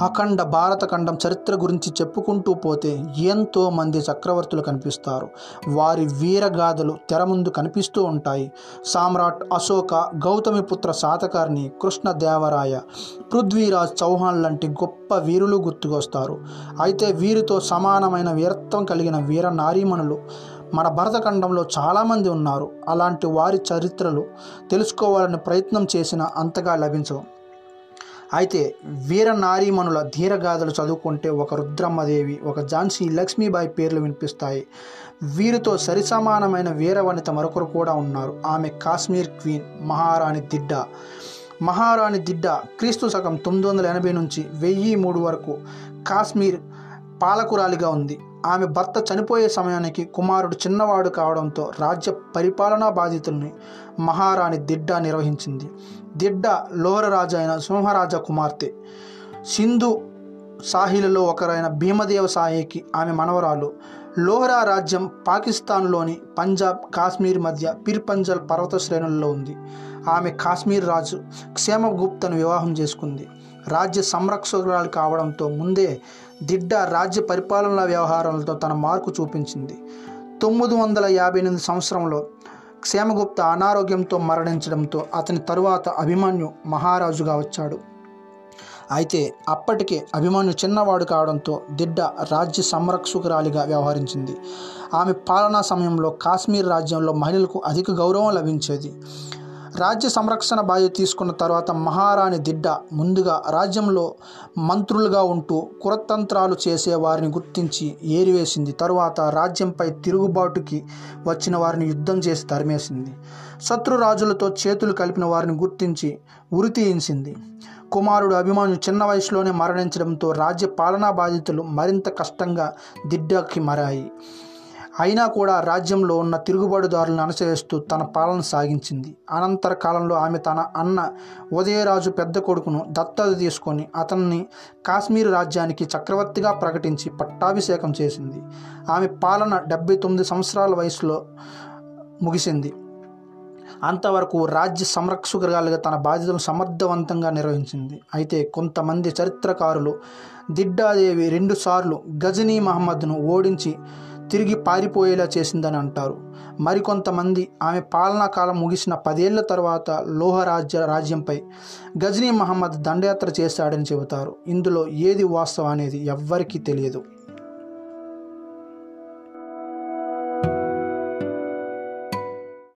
అఖండ భారతఖండం చరిత్ర గురించి చెప్పుకుంటూ పోతే ఎంతో మంది చక్రవర్తులు కనిపిస్తారు. వారి వీరగాథలు తెర ముందు కనిపిస్తూ ఉంటాయి. సామ్రాట్ అశోక గౌతమిపుత్ర శాతకారిణి కృష్ణదేవరాయ పృథ్వీరాజ్ చౌహాన్ లాంటి గొప్ప వీరులు గుర్తుకొస్తారు. అయితే వీరితో సమానమైన వీరత్వం కలిగిన వీర నారీమణులు మన భరతఖండంలో చాలామంది ఉన్నారు. అలాంటి వారి చరిత్రలు తెలుసుకోవాలని ప్రయత్నం చేసినా అంతగా లభించవు. అయితే వీర నారీమణుల ధీరగాథలు చదువుకుంటే ఒక రుద్రమ్మదేవి ఒక ఝాన్సీ లక్ష్మీబాయి పేర్లు వినిపిస్తాయి. వీరితో సరిసమానమైన వీరవనిత మరొకరు కూడా ఉన్నారు. ఆమె కాశ్మీర్ క్వీన్ మహారాణి దిడ్డ. మహారాణి దిడ్డ క్రీస్తు శకం తొమ్మిది వందల ఎనభై నుంచి వెయ్యి మూడు వరకు కాశ్మీర్ పాలకురాలిగా ఉంది. ఆమె భర్త చనిపోయే సమయానికి కుమారుడు చిన్నవాడు కావడంతో రాజ్య పరిపాలనా బాధితుల్ని మహారాణి దిడ్డ నిర్వహించింది. దిడ్డ లోహర రాజు అయిన సింహరాజ కుమార్తె. సింధు సాహిలలో ఒకరైన భీమదేవ సాయికి ఆమె మనవరాలు. లోహరా రాజ్యం పాకిస్తాన్లోని పంజాబ్ కాశ్మీర్ మధ్య పిర్పంజల్ పర్వత శ్రేణుల్లో ఉంది. ఆమె కాశ్మీర్ రాజు క్షేమగుప్తను వివాహం చేసుకుంది. రాజ్య సంరక్షకురాలు కావడంతో ముందే దిడ్డ రాజ్య పరిపాలనా వ్యవహారాలతో తన మార్కు చూపించింది. తొమ్మిది వందల యాభై ఎనిమిది సంవత్సరంలో క్షేమగుప్త అనారోగ్యంతో మరణించడంతో అతని తరువాత అభిమన్యు మహారాజుగా వచ్చాడు. అయితే అప్పటికే అభిమన్యు చిన్నవాడు కావడంతో దిడ్డ రాజ్య సంరక్షకురాలిగా వ్యవహరించింది. ఆమె పాలనా సమయంలో కాశ్మీర్ రాజ్యంలో మహిళలకు అధిక గౌరవం లభించేది. రాజ్య సంరక్షణ బాధ్యత తీసుకున్న తర్వాత మహారాణి దిడ్డ ముందుగా రాజ్యంలో మంత్రులుగా ఉంటూ కురతంత్రాలు చేసే వారిని గుర్తించి ఏరివేసింది. తరువాత రాజ్యంపై తిరుగుబాటుకి వచ్చిన వారిని యుద్ధం చేసి తరిమేసింది. శత్రు రాజులతో చేతులు కలిపిన వారిని గుర్తించి ఉరితీయించింది కుమారుడు అభిమాను చిన్న వయసులోనే మరణించడంతో రాజ్య పాలనా బాధ్యతలు మరింత కష్టంగా దిడ్డకి మారాయి. అయినా కూడా రాజ్యంలో ఉన్న తిరుగుబాటుదారులను అనుసరిస్తూ తన పాలన సాగించింది. అనంతర కాలంలో ఆమె తన అన్న ఉదయరాజు పెద్ద కొడుకును దత్తత తీసుకొని అతన్ని కాశ్మీర్ రాజ్యానికి చక్రవర్తిగా ప్రకటించి పట్టాభిషేకం చేసింది. ఆమె పాలన డెబ్బై తొమ్మిది సంవత్సరాల వయసులో ముగిసింది. అంతవరకు రాజ్య సంరక్షకురాలుగా తన బాధ్యతను సమర్థవంతంగా నిర్వహించింది. అయితే కొంతమంది చరిత్రకారులు దిడ్డాదేవి రెండుసార్లు గజనీ మహమ్మద్ను ఓడించి తిరిగి పారిపోయేలా చేసిందని అంటారు. మరికొంతమంది ఆమె పాలనా కాలం ముగిసిన పదేళ్ళ తర్వాత లోహరాజ్య రాజ్యంపై గజనీ మహమ్మద్ దండయాత్ర చేశాడని చెబుతారు. ఇందులో ఏది వాస్తవం అనేది ఎవ్వరికీ తెలియదు.